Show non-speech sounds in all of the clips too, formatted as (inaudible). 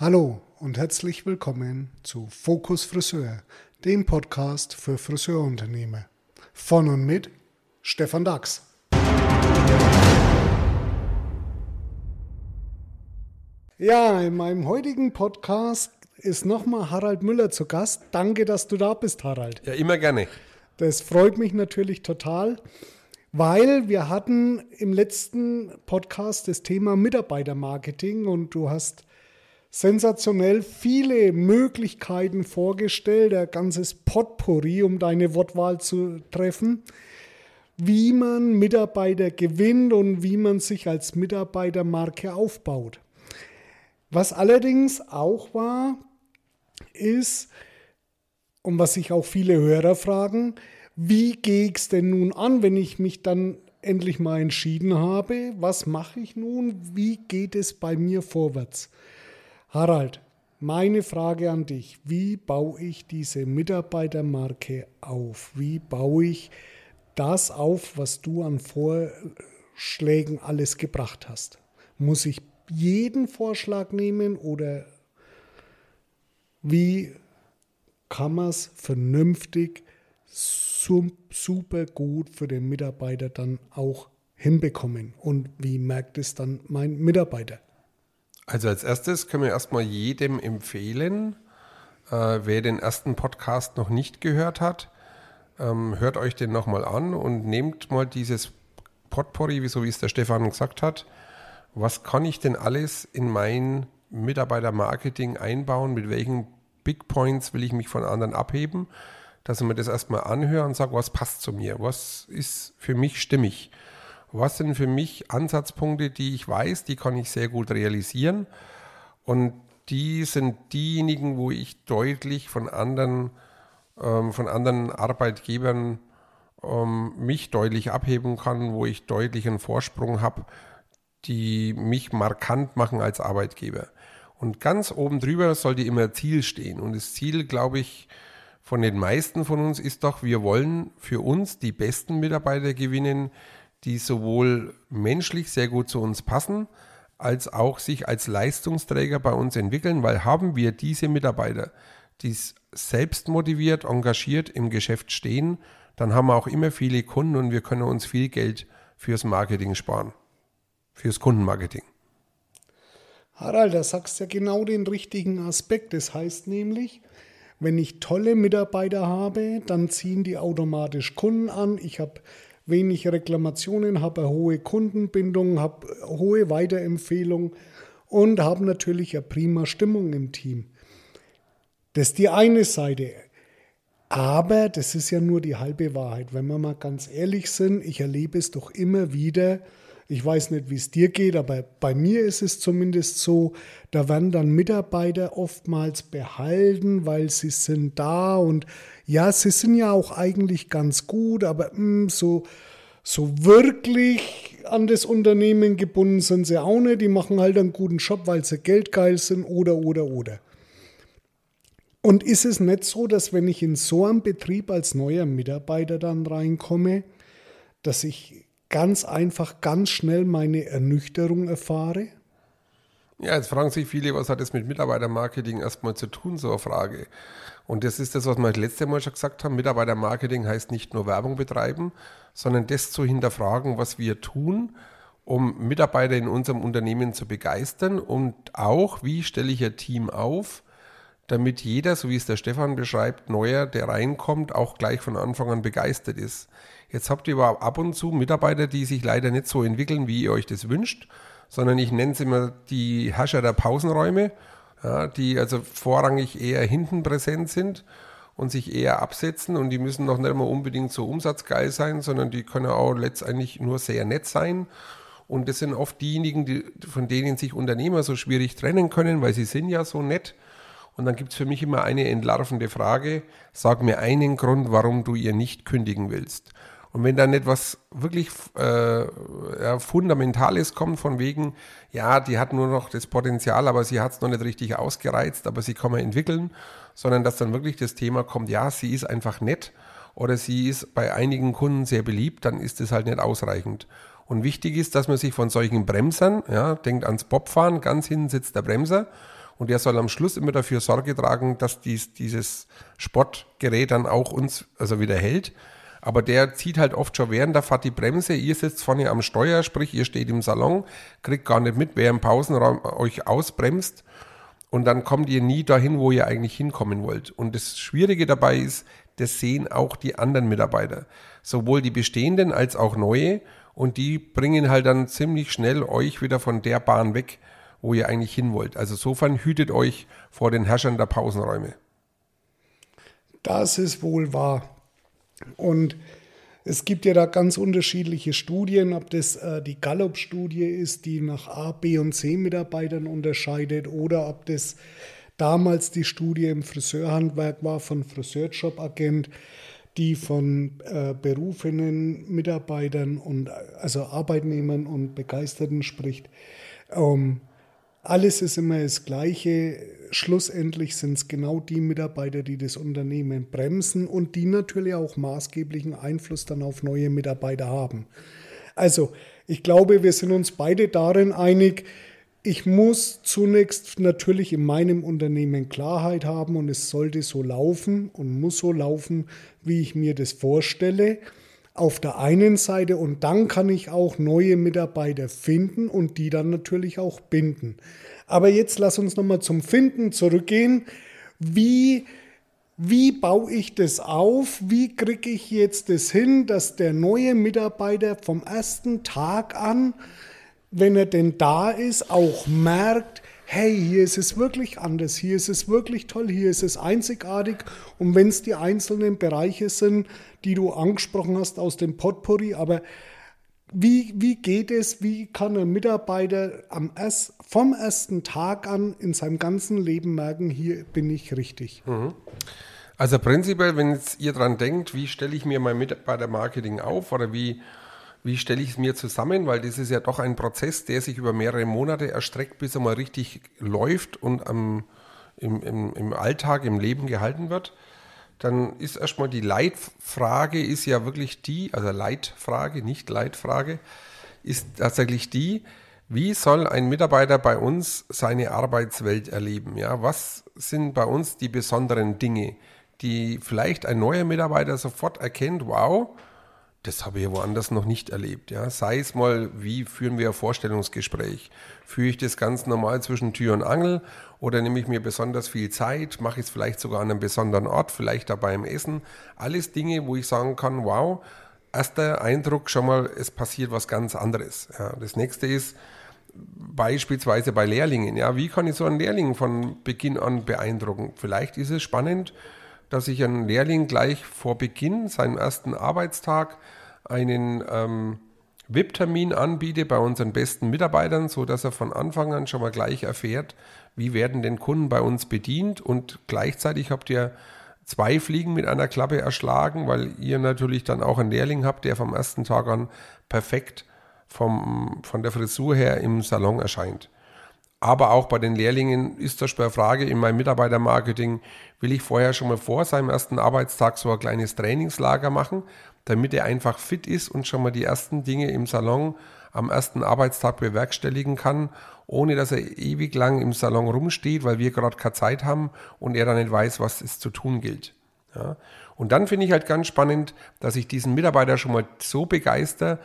Hallo und herzlich willkommen zu Fokus Friseur, dem Podcast für Friseurunternehmer. Von und mit Stefan Dax. Ja, in meinem heutigen Podcast ist nochmal Harald Müller zu Gast. Danke, dass du da bist, Harald. Ja, immer gerne. Das freut mich natürlich total, weil wir hatten im letzten Podcast das Thema Mitarbeitermarketing und du hast sensationell viele Möglichkeiten vorgestellt, ein ganzes Potpourri, um deine Wortwahl zu treffen, wie man Mitarbeiter gewinnt und wie man sich als Mitarbeitermarke aufbaut. Was allerdings auch war, ist, und was sich auch viele Hörer fragen, wie gehe ich es denn nun an, wenn ich mich dann endlich mal entschieden habe? Was mache ich nun? Wie geht es bei mir vorwärts? Harald, meine Frage an dich, wie baue ich diese Mitarbeitermarke auf? Wie baue ich das auf, was du an Vorschlägen alles gebracht hast? Muss ich jeden Vorschlag nehmen oder wie kann man es vernünftig, super gut für den Mitarbeiter dann auch hinbekommen? Und wie merkt es dann mein Mitarbeiter? Also als erstes können wir erstmal jedem empfehlen, äh, wer den ersten Podcast noch nicht gehört hat, ähm, hört euch den nochmal an und nehmt mal dieses Potpourri, so wie es der Stefan gesagt hat. Was kann ich denn alles in mein Mitarbeitermarketing einbauen? Mit welchen Big Points will ich mich von anderen abheben? Dass ich mir das erstmal anhöre und sage, was passt zu mir? Was ist für mich stimmig? Was sind für mich Ansatzpunkte, die ich weiß, die kann ich sehr gut realisieren. Und die sind diejenigen, wo ich deutlich von anderen, ähm, von anderen Arbeitgebern ähm, mich deutlich abheben kann, wo ich deutlich einen Vorsprung habe, die mich markant machen als Arbeitgeber. Und ganz oben drüber sollte immer Ziel stehen. Und das Ziel, glaube ich, von den meisten von uns ist doch, wir wollen für uns die besten Mitarbeiter gewinnen, die sowohl menschlich sehr gut zu uns passen, als auch sich als Leistungsträger bei uns entwickeln, weil haben wir diese Mitarbeiter, die selbst motiviert, engagiert im Geschäft stehen, dann haben wir auch immer viele Kunden und wir können uns viel Geld fürs Marketing sparen, fürs Kundenmarketing. Harald, da sagst du ja genau den richtigen Aspekt. Das heißt nämlich, wenn ich tolle Mitarbeiter habe, dann ziehen die automatisch Kunden an. Ich habe wenig Reklamationen, habe eine hohe Kundenbindung, habe hohe Weiterempfehlung und habe natürlich eine prima Stimmung im Team. Das ist die eine Seite. Aber das ist ja nur die halbe Wahrheit. Wenn wir mal ganz ehrlich sind, ich erlebe es doch immer wieder, ich weiß nicht, wie es dir geht, aber bei mir ist es zumindest so, da werden dann Mitarbeiter oftmals behalten, weil sie sind da und ja, sie sind ja auch eigentlich ganz gut, aber mh, hm, so, so wirklich an das Unternehmen gebunden sind sie auch nicht. Die machen halt einen guten Job, weil sie geldgeil sind oder, oder, oder. Und ist es nicht so, dass wenn ich in so einen Betrieb als neuer Mitarbeiter dann reinkomme, dass ich ganz einfach, ganz schnell meine Ernüchterung erfahre? Ja, jetzt fragen sich viele, was hat das mit Mitarbeitermarketing erstmal zu tun, so eine Frage. Und das ist das, was wir das letzte Mal schon gesagt haben. Mitarbeitermarketing heißt nicht nur Werbung betreiben, sondern das zu hinterfragen, was wir tun, um Mitarbeiter in unserem Unternehmen zu begeistern und auch, wie stelle ich ein Team auf, damit jeder, so wie es der Stefan beschreibt, neuer, der reinkommt, auch gleich von Anfang an begeistert ist. Jetzt habt ihr aber ab und zu Mitarbeiter, die sich leider nicht so entwickeln, wie ihr euch das wünscht, sondern ich nenne es immer die Herrscher der Pausenräume, ja, die also vorrangig eher hinten präsent sind und sich eher absetzen und die müssen noch nicht immer unbedingt so umsatzgeil sein, sondern die können auch letztendlich nur sehr nett sein. Und das sind oft diejenigen, die, von denen sich Unternehmer so schwierig trennen können, weil sie sind ja so nett und dann gibt es für mich immer eine entlarvende Frage, sag mir einen Grund, warum du ihr nicht kündigen willst. Und wenn dann etwas wirklich äh, ja, Fundamentales kommt, von wegen, ja, die hat nur noch das Potenzial, aber sie hat es noch nicht richtig ausgereizt, aber sie kann man entwickeln, sondern dass dann wirklich das Thema kommt, ja, sie ist einfach nett oder sie ist bei einigen Kunden sehr beliebt, dann ist das halt nicht ausreichend. Und wichtig ist, dass man sich von solchen Bremsern, ja, denkt ans Bobfahren, ganz hinten sitzt der Bremser, und der soll am Schluss immer dafür Sorge tragen, dass dies, dieses Sportgerät dann auch uns also wieder hält. Aber der zieht halt oft schon während der Fahrt die Bremse. Ihr sitzt vorne am Steuer, sprich, ihr steht im Salon, kriegt gar nicht mit, wer im Pausenraum euch ausbremst. Und dann kommt ihr nie dahin, wo ihr eigentlich hinkommen wollt. Und das Schwierige dabei ist, das sehen auch die anderen Mitarbeiter. Sowohl die bestehenden als auch neue. Und die bringen halt dann ziemlich schnell euch wieder von der Bahn weg, wo ihr eigentlich hin wollt. Also insofern hütet euch vor den Herrschern der Pausenräume. Das ist wohl wahr. Und es gibt ja da ganz unterschiedliche Studien, ob das äh, die Gallup-Studie ist, die nach A, B und C Mitarbeitern unterscheidet, oder ob das damals die Studie im Friseurhandwerk war von Friseurjobagent, die von äh, berufenen Mitarbeitern und also Arbeitnehmern und Begeisterten spricht. Ähm, alles ist immer das Gleiche. Schlussendlich sind es genau die Mitarbeiter, die das Unternehmen bremsen und die natürlich auch maßgeblichen Einfluss dann auf neue Mitarbeiter haben. Also, ich glaube, wir sind uns beide darin einig, ich muss zunächst natürlich in meinem Unternehmen Klarheit haben und es sollte so laufen und muss so laufen, wie ich mir das vorstelle auf der einen Seite und dann kann ich auch neue Mitarbeiter finden und die dann natürlich auch binden. Aber jetzt lass uns nochmal zum Finden zurückgehen. Wie, wie baue ich das auf? Wie kriege ich jetzt das hin, dass der neue Mitarbeiter vom ersten Tag an, wenn er denn da ist, auch merkt, hey, hier ist es wirklich anders, hier ist es wirklich toll, hier ist es einzigartig. Und wenn es die einzelnen Bereiche sind, die du angesprochen hast aus dem Potpourri, aber wie, wie geht es, wie kann ein Mitarbeiter am erst, vom ersten Tag an in seinem ganzen Leben merken, hier bin ich richtig? Mhm. Also prinzipiell, wenn ihr dran denkt, wie stelle ich mir mein Mitarbeiter-Marketing auf oder wie wie stelle ich es mir zusammen, weil das ist ja doch ein Prozess, der sich über mehrere Monate erstreckt, bis er mal richtig läuft und am, im, im, im Alltag, im Leben gehalten wird. Dann ist erstmal die Leitfrage ist ja wirklich die, also Leitfrage, nicht Leitfrage, ist tatsächlich die, wie soll ein Mitarbeiter bei uns seine Arbeitswelt erleben? Ja, was sind bei uns die besonderen Dinge, die vielleicht ein neuer Mitarbeiter sofort erkennt, wow, das habe ich woanders noch nicht erlebt. Ja. Sei es mal, wie führen wir ein Vorstellungsgespräch? Führe ich das ganz normal zwischen Tür und Angel oder nehme ich mir besonders viel Zeit? Mache ich es vielleicht sogar an einem besonderen Ort, vielleicht dabei im Essen? Alles Dinge, wo ich sagen kann, wow, erster Eindruck schon mal, es passiert was ganz anderes. Ja. Das nächste ist beispielsweise bei Lehrlingen. Ja, wie kann ich so einen Lehrling von Beginn an beeindrucken? Vielleicht ist es spannend, dass ich einen Lehrling gleich vor Beginn, seinem ersten Arbeitstag, einen ähm, VIP-Termin anbiete bei unseren besten Mitarbeitern, so dass er von Anfang an schon mal gleich erfährt, wie werden denn Kunden bei uns bedient und gleichzeitig habt ihr zwei Fliegen mit einer Klappe erschlagen, weil ihr natürlich dann auch einen Lehrling habt, der vom ersten Tag an perfekt vom, von der Frisur her im Salon erscheint. Aber auch bei den Lehrlingen ist das bei Frage in meinem Mitarbeitermarketing, will ich vorher schon mal vor seinem ersten Arbeitstag so ein kleines Trainingslager machen, damit er einfach fit ist und schon mal die ersten Dinge im Salon am ersten Arbeitstag bewerkstelligen kann, ohne dass er ewig lang im Salon rumsteht, weil wir gerade keine Zeit haben und er dann nicht weiß, was es zu tun gilt. Ja. Und dann finde ich halt ganz spannend, dass ich diesen Mitarbeiter schon mal so begeister,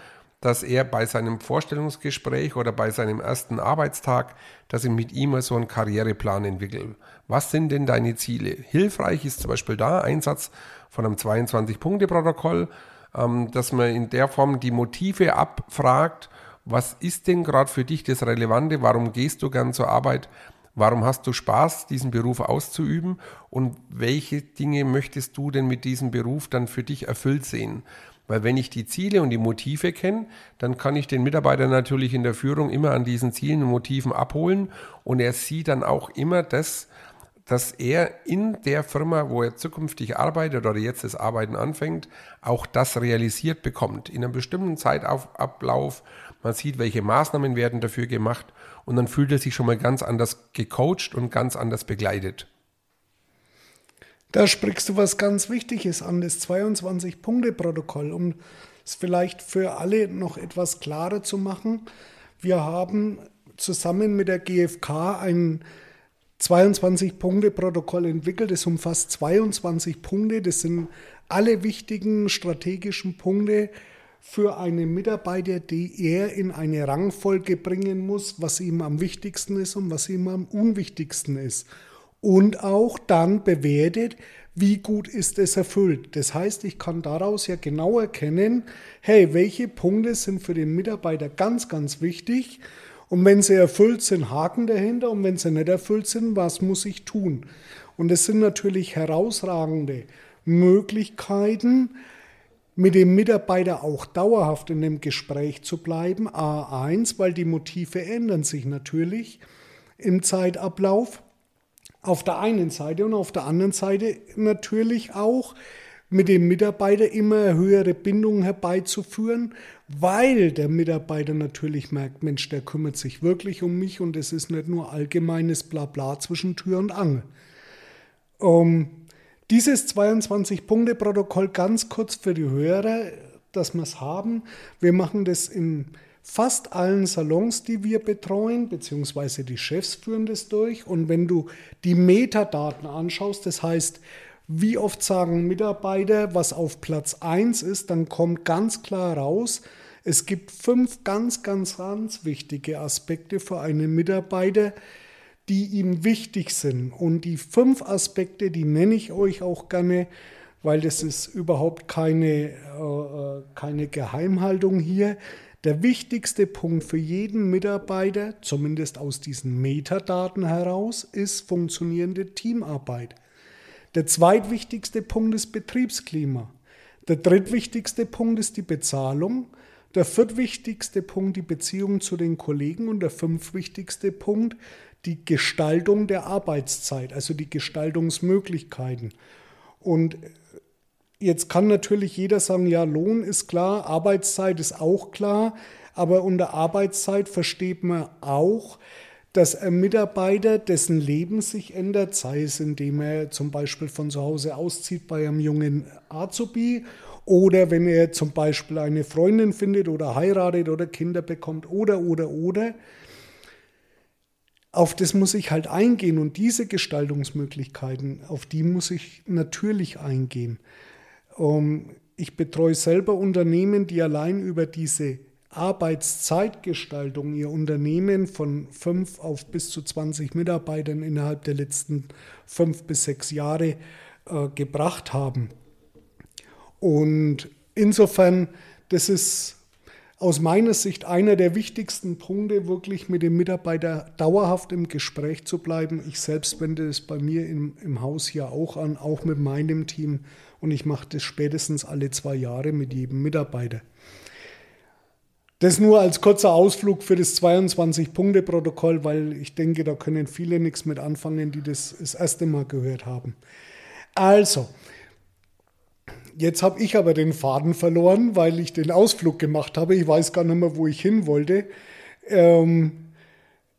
dass er bei seinem Vorstellungsgespräch oder bei seinem ersten Arbeitstag, dass ich mit ihm so einen Karriereplan entwickle. Was sind denn deine Ziele? Hilfreich ist zum Beispiel da Einsatz von einem 22-Punkte-Protokoll, ähm, dass man in der Form die Motive abfragt. Was ist denn gerade für dich das Relevante? Warum gehst du gern zur Arbeit? Warum hast du Spaß, diesen Beruf auszuüben? Und welche Dinge möchtest du denn mit diesem Beruf dann für dich erfüllt sehen? Weil wenn ich die Ziele und die Motive kenne, dann kann ich den Mitarbeiter natürlich in der Führung immer an diesen Zielen und Motiven abholen und er sieht dann auch immer das, dass er in der Firma, wo er zukünftig arbeitet oder jetzt das Arbeiten anfängt, auch das realisiert bekommt. In einem bestimmten Zeitablauf, man sieht, welche Maßnahmen werden dafür gemacht und dann fühlt er sich schon mal ganz anders gecoacht und ganz anders begleitet. Da sprichst du was ganz Wichtiges an, das 22-Punkte-Protokoll, um es vielleicht für alle noch etwas klarer zu machen. Wir haben zusammen mit der GfK ein 22-Punkte-Protokoll entwickelt. Es umfasst 22 Punkte. Das sind alle wichtigen strategischen Punkte für einen Mitarbeiter, die er in eine Rangfolge bringen muss, was ihm am wichtigsten ist und was ihm am unwichtigsten ist. Und auch dann bewertet, wie gut ist es erfüllt. Das heißt, ich kann daraus ja genau erkennen, hey, welche Punkte sind für den Mitarbeiter ganz, ganz wichtig. Und wenn sie erfüllt sind, Haken dahinter. Und wenn sie nicht erfüllt sind, was muss ich tun? Und es sind natürlich herausragende Möglichkeiten, mit dem Mitarbeiter auch dauerhaft in dem Gespräch zu bleiben. A1, weil die Motive ändern sich natürlich im Zeitablauf. Auf der einen Seite und auf der anderen Seite natürlich auch mit dem Mitarbeiter immer höhere Bindungen herbeizuführen, weil der Mitarbeiter natürlich merkt, Mensch, der kümmert sich wirklich um mich und es ist nicht nur allgemeines Blabla zwischen Tür und Angel. Um, dieses 22-Punkte-Protokoll ganz kurz für die Hörer, dass wir es haben. Wir machen das in fast allen Salons, die wir betreuen, beziehungsweise die Chefs führen das durch. Und wenn du die Metadaten anschaust, das heißt, wie oft sagen Mitarbeiter, was auf Platz 1 ist, dann kommt ganz klar raus, es gibt fünf ganz, ganz, ganz wichtige Aspekte für einen Mitarbeiter, die ihm wichtig sind. Und die fünf Aspekte, die nenne ich euch auch gerne, weil das ist überhaupt keine, äh, keine Geheimhaltung hier. Der wichtigste Punkt für jeden Mitarbeiter, zumindest aus diesen Metadaten heraus, ist funktionierende Teamarbeit. Der zweitwichtigste Punkt ist Betriebsklima. Der drittwichtigste Punkt ist die Bezahlung. Der viertwichtigste Punkt die Beziehung zu den Kollegen und der fünfwichtigste Punkt die Gestaltung der Arbeitszeit, also die Gestaltungsmöglichkeiten. Und jetzt kann natürlich jeder sagen, ja, Lohn ist klar, Arbeitszeit ist auch klar, aber unter Arbeitszeit versteht man auch, dass ein Mitarbeiter, dessen Leben sich ändert, sei es indem er zum Beispiel von zu Hause auszieht bei einem jungen Azubi oder wenn er zum Beispiel eine Freundin findet oder heiratet oder Kinder bekommt oder, oder, oder, auf das muss ich halt eingehen und diese Gestaltungsmöglichkeiten, auf die muss ich natürlich eingehen. Ähm, ich betreue selber Unternehmen, die allein über diese Arbeitszeitgestaltung ihr Unternehmen von fünf auf bis zu 20 Mitarbeitern innerhalb der letzten fünf bis sechs Jahre äh, gebracht haben. Und insofern, das ist aus meiner Sicht einer der wichtigsten Punkte, wirklich mit dem Mitarbeiter dauerhaft im Gespräch zu bleiben. Ich selbst wende es bei mir im, im Haus hier auch an, auch mit meinem Team. Und ich mache das spätestens alle zwei Jahre mit jedem Mitarbeiter. Das nur als kurzer Ausflug für das 22-Punkte-Protokoll, weil ich denke, da können viele nichts mit anfangen, die das das erste Mal gehört haben. Also, Jetzt habe ich aber den Faden verloren, weil ich den Ausflug gemacht habe. Ich weiß gar nicht mehr, wo ich hin wollte. Ähm,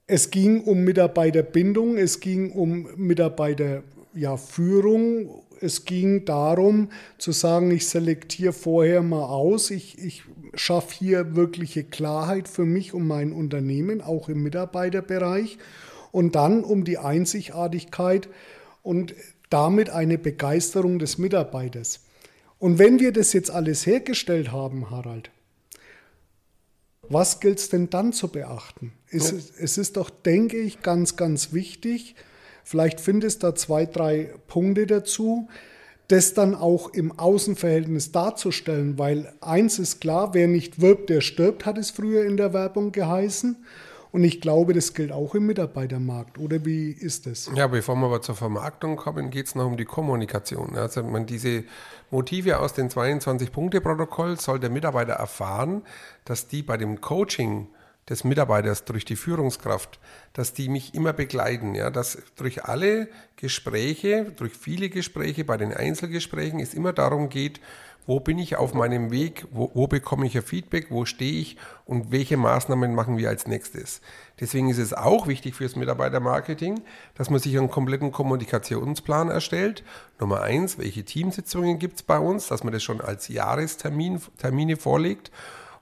es ging um Mitarbeiterbindung, es ging um Mitarbeiterführung, ja, es ging darum zu sagen, ich selektiere vorher mal aus, ich, ich schaffe hier wirkliche Klarheit für mich und mein Unternehmen, auch im Mitarbeiterbereich und dann um die Einzigartigkeit und damit eine Begeisterung des Mitarbeiters. Und wenn wir das jetzt alles hergestellt haben, Harald, was gilt es denn dann zu beachten? Es, es ist doch, denke ich, ganz, ganz wichtig, vielleicht findest da zwei, drei Punkte dazu, das dann auch im Außenverhältnis darzustellen, weil eins ist klar, wer nicht wirbt, der stirbt, hat es früher in der Werbung geheißen. Und ich glaube, das gilt auch im Mitarbeitermarkt. Oder wie ist das? Ja, bevor wir aber zur Vermarktung kommen, geht es noch um die Kommunikation. Also man diese Motive aus dem 22-Punkte-Protokoll soll der Mitarbeiter erfahren, dass die bei dem Coaching des Mitarbeiters durch die Führungskraft, dass die mich immer begleiten, ja, dass durch alle Gespräche, durch viele Gespräche, bei den Einzelgesprächen es immer darum geht, wo bin ich auf meinem Weg, wo, wo bekomme ich ein Feedback, wo stehe ich und welche Maßnahmen machen wir als nächstes. Deswegen ist es auch wichtig fürs Mitarbeitermarketing, dass man sich einen kompletten Kommunikationsplan erstellt. Nummer eins, welche Teamsitzungen gibt es bei uns, dass man das schon als Jahrestermin Termine vorlegt.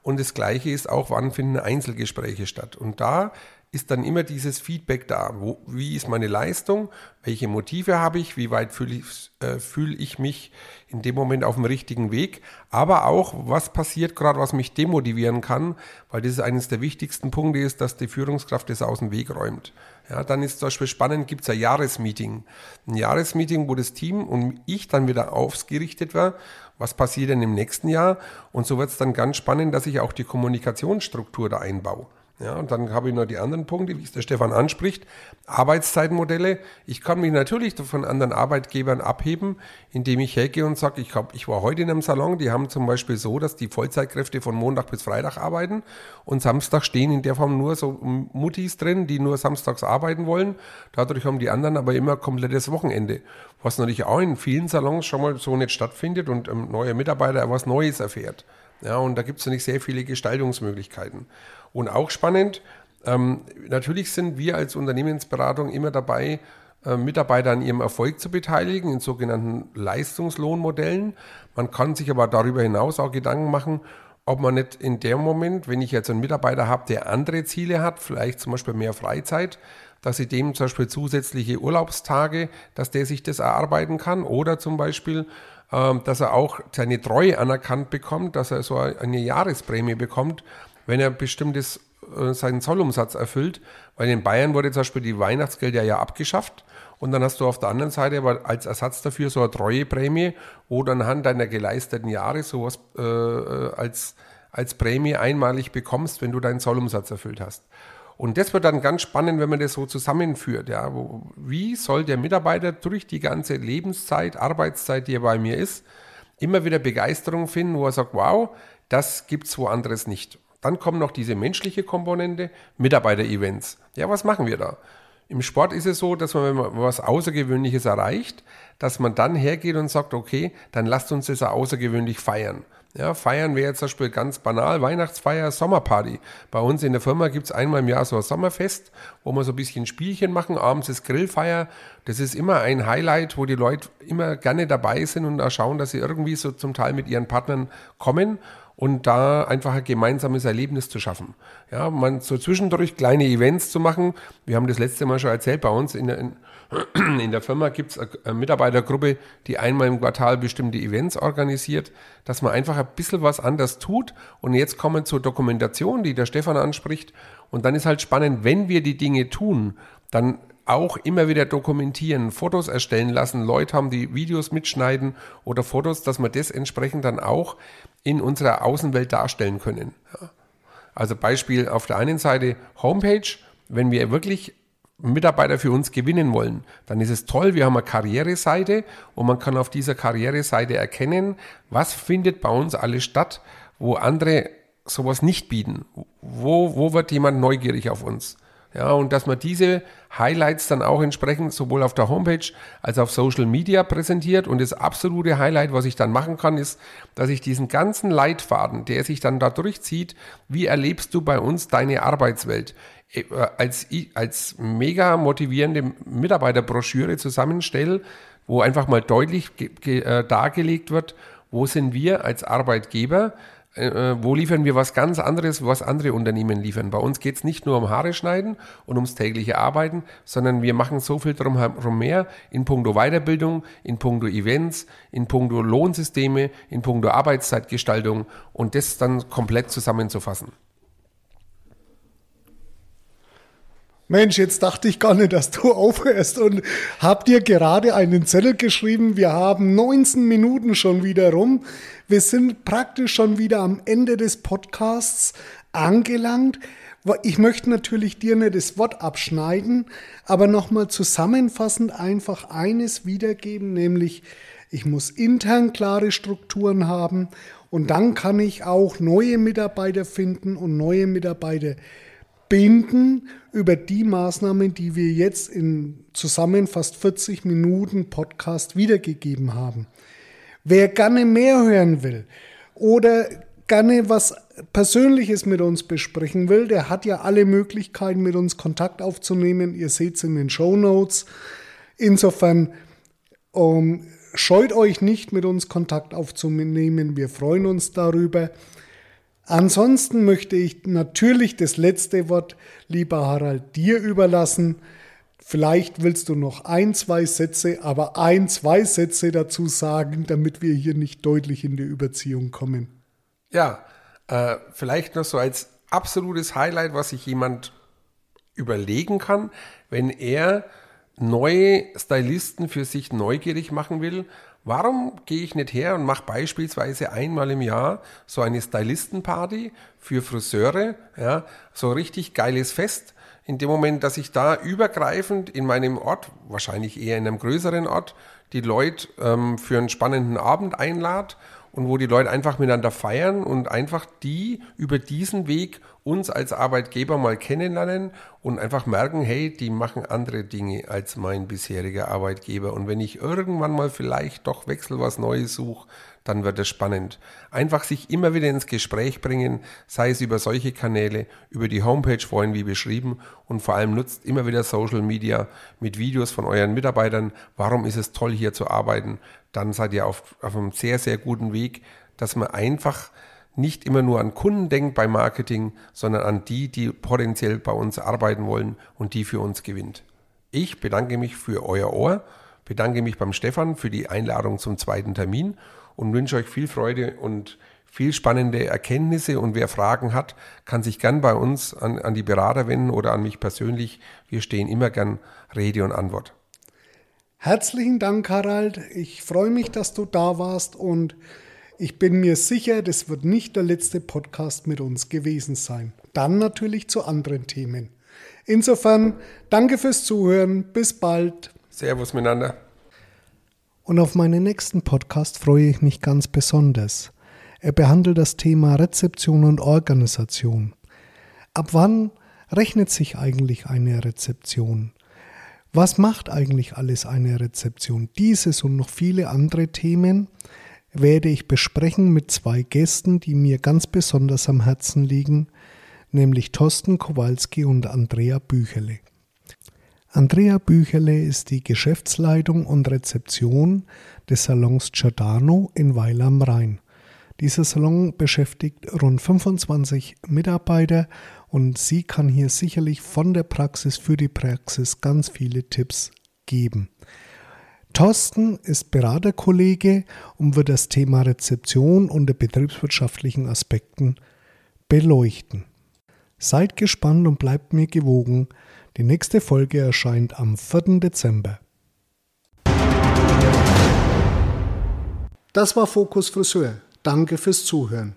Und das Gleiche ist auch, wann finden Einzelgespräche statt. Und da ist dann immer dieses Feedback da. Wo, wie ist meine Leistung? Welche Motive habe ich? Wie weit fühle ich, äh, fühl ich mich in dem Moment auf dem richtigen Weg? Aber auch, was passiert gerade, was mich demotivieren kann? Weil das ist eines der wichtigsten Punkte ist, dass die Führungskraft das aus dem Weg räumt. Ja, dann ist zum Beispiel spannend, gibt es ein Jahresmeeting. Ein Jahresmeeting, wo das Team und ich dann wieder aufgerichtet war. Was passiert denn im nächsten Jahr? Und so wird es dann ganz spannend, dass ich auch die Kommunikationsstruktur da einbaue. Ja, und dann habe ich noch die anderen Punkte, wie es der Stefan anspricht. Arbeitszeitmodelle. Ich kann mich natürlich von anderen Arbeitgebern abheben, indem ich hergehe und sage, ich, hab, ich war heute in einem Salon, die haben zum Beispiel so, dass die Vollzeitkräfte von Montag bis Freitag arbeiten und Samstag stehen in der Form nur so Muttis drin, die nur samstags arbeiten wollen. Dadurch haben die anderen aber immer komplettes Wochenende. Was natürlich auch in vielen Salons schon mal so nicht stattfindet und ein neuer Mitarbeiter was Neues erfährt. Ja, und da gibt es nicht sehr viele Gestaltungsmöglichkeiten. Und auch spannend, ähm, natürlich sind wir als Unternehmensberatung immer dabei, äh, Mitarbeiter an ihrem Erfolg zu beteiligen in sogenannten Leistungslohnmodellen. Man kann sich aber darüber hinaus auch Gedanken machen, ob man nicht in dem Moment, wenn ich jetzt einen Mitarbeiter habe, der andere Ziele hat, vielleicht zum Beispiel mehr Freizeit, dass ich dem zum Beispiel zusätzliche Urlaubstage, dass der sich das erarbeiten kann oder zum Beispiel, dass er auch seine Treue anerkannt bekommt, dass er so eine Jahresprämie bekommt, wenn er bestimmtes äh, seinen Zollumsatz erfüllt, weil in Bayern wurde zum Beispiel die Weihnachtsgelder ja abgeschafft und dann hast du auf der anderen Seite aber als Ersatz dafür so eine Treueprämie, wo du anhand deiner geleisteten Jahre sowas äh, äh, als, als Prämie einmalig bekommst, wenn du deinen Zollumsatz erfüllt hast. Und das wird dann ganz spannend, wenn man das so zusammenführt. Ja. Wie soll der Mitarbeiter durch die ganze Lebenszeit, Arbeitszeit, die er bei mir ist, immer wieder Begeisterung finden, wo er sagt, wow, das gibt es woanders nicht. Dann kommt noch diese menschliche Komponente, Mitarbeiter-Events. Ja, was machen wir da? Im Sport ist es so, dass man, wenn man was Außergewöhnliches erreicht, dass man dann hergeht und sagt, okay, dann lasst uns das außergewöhnlich feiern. Ja, feiern wäre jetzt zum Beispiel ganz banal, Weihnachtsfeier, Sommerparty. Bei uns in der Firma gibt es einmal im Jahr so ein Sommerfest, wo wir so ein bisschen Spielchen machen, abends ist Grillfeier. Das ist immer ein Highlight, wo die Leute immer gerne dabei sind und auch schauen, dass sie irgendwie so zum Teil mit ihren Partnern kommen und da einfach ein gemeinsames Erlebnis zu schaffen. Ja, man so zwischendurch kleine Events zu machen. Wir haben das letzte Mal schon erzählt, bei uns in der, in, in der Firma gibt es eine Mitarbeitergruppe, die einmal im Quartal bestimmte Events organisiert, dass man einfach ein bisschen was anders tut. Und jetzt kommen zur Dokumentation, die der Stefan anspricht. Und dann ist halt spannend, wenn wir die Dinge tun, dann auch immer wieder dokumentieren, Fotos erstellen lassen, Leute haben, die Videos mitschneiden oder Fotos, dass wir das entsprechend dann auch in unserer Außenwelt darstellen können. Also Beispiel auf der einen Seite Homepage, wenn wir wirklich Mitarbeiter für uns gewinnen wollen, dann ist es toll, wir haben eine Karriereseite und man kann auf dieser Karriereseite erkennen, was findet bei uns alles statt, wo andere sowas nicht bieten. Wo, wo wird jemand neugierig auf uns? Ja, und dass man diese Highlights dann auch entsprechend sowohl auf der Homepage als auch auf Social Media präsentiert. Und das absolute Highlight, was ich dann machen kann, ist, dass ich diesen ganzen Leitfaden, der sich dann da durchzieht, wie erlebst du bei uns deine Arbeitswelt, äh, als, als mega motivierende Mitarbeiterbroschüre zusammenstelle, wo einfach mal deutlich äh, dargelegt wird, wo sind wir als Arbeitgeber, äh, äh, wo liefern wir was ganz anderes, was andere Unternehmen liefern. Bei uns geht es nicht nur um Haare schneiden und ums tägliche Arbeiten, sondern wir machen so viel drumherum mehr in puncto Weiterbildung, in puncto Events, in puncto Lohnsysteme, in puncto Arbeitszeitgestaltung und das dann komplett zusammenzufassen. Mensch, jetzt dachte ich gar nicht, dass du (laughs) aufhörst und hab dir gerade einen Zettel geschrieben. Wir haben 19 Minuten schon wieder rum. Wir sind praktisch schon wieder am Ende des Podcasts angelangt. Ich möchte natürlich dir nicht das Wort abschneiden, aber nochmal zusammenfassend einfach eines wiedergeben, nämlich ich muss intern klare Strukturen haben und dann kann ich auch neue Mitarbeiter finden und neue Mitarbeiter binden über die Maßnahmen, die wir jetzt in zusammen fast 40 Minuten Podcast wiedergegeben haben. Wer gerne mehr hören will oder gerne was Persönliches mit uns besprechen will, der hat ja alle Möglichkeiten, mit uns Kontakt aufzunehmen. Ihr seht es in den Show Notes. Insofern um, ähm, scheut euch nicht, mit uns Kontakt aufzunehmen. Wir freuen uns darüber. Ansonsten möchte ich natürlich das letzte Wort, lieber Harald, dir überlassen. Vielleicht willst du noch ein, zwei Sätze, aber ein, zwei Sätze dazu sagen, damit wir hier nicht deutlich in die Überziehung kommen. Ja, äh, vielleicht noch so als absolutes Highlight, was sich jemand überlegen kann, wenn er neue Stylisten für sich neugierig machen will. Warum gehe ich nicht her und mache beispielsweise einmal im Jahr so eine Stylistenparty für Friseure, ja, so richtig geiles Fest, in dem Moment, dass ich da übergreifend in meinem Ort, wahrscheinlich eher in einem größeren Ort, die Leute ähm, für einen spannenden Abend einlade und wo die Leute einfach miteinander feiern und einfach die über diesen Weg uns als Arbeitgeber mal kennenlernen und einfach merken, hey, die machen andere Dinge als mein bisheriger Arbeitgeber. Und wenn ich irgendwann mal vielleicht doch wechsel was Neues suche, dann wird es spannend. Einfach sich immer wieder ins Gespräch bringen, sei es über solche Kanäle, über die Homepage vorhin wie beschrieben und vor allem nutzt immer wieder Social Media mit Videos von euren Mitarbeitern. Warum ist es toll hier zu arbeiten? Dann seid ihr auf, auf einem sehr, sehr guten Weg, dass man einfach nicht immer nur an Kunden denkt beim Marketing, sondern an die, die potenziell bei uns arbeiten wollen und die für uns gewinnt. Ich bedanke mich für euer Ohr, bedanke mich beim Stefan für die Einladung zum zweiten Termin und wünsche euch viel Freude und viel spannende Erkenntnisse. Und wer Fragen hat, kann sich gern bei uns an, an die Berater wenden oder an mich persönlich. Wir stehen immer gern Rede und Antwort. Herzlichen Dank, Harald. Ich freue mich, dass du da warst und ich bin mir sicher, das wird nicht der letzte Podcast mit uns gewesen sein. Dann natürlich zu anderen Themen. Insofern, danke fürs Zuhören. Bis bald. Servus miteinander. Und auf meinen nächsten Podcast freue ich mich ganz besonders. Er behandelt das Thema Rezeption und Organisation. Ab wann rechnet sich eigentlich eine Rezeption? Was macht eigentlich alles eine Rezeption? Dieses und noch viele andere Themen werde ich besprechen mit zwei Gästen, die mir ganz besonders am Herzen liegen, nämlich Thorsten Kowalski und Andrea Bücherle. Andrea Bücherle ist die Geschäftsleitung und Rezeption des Salons Giordano in Weil am Rhein. Dieser Salon beschäftigt rund 25 Mitarbeiter und sie kann hier sicherlich von der Praxis für die Praxis ganz viele Tipps geben. Thorsten ist Beraterkollege und wird das Thema Rezeption unter betriebswirtschaftlichen Aspekten beleuchten. Seid gespannt und bleibt mir gewogen. Die nächste Folge erscheint am 4. Dezember. Das war Fokus Friseur. Danke fürs Zuhören.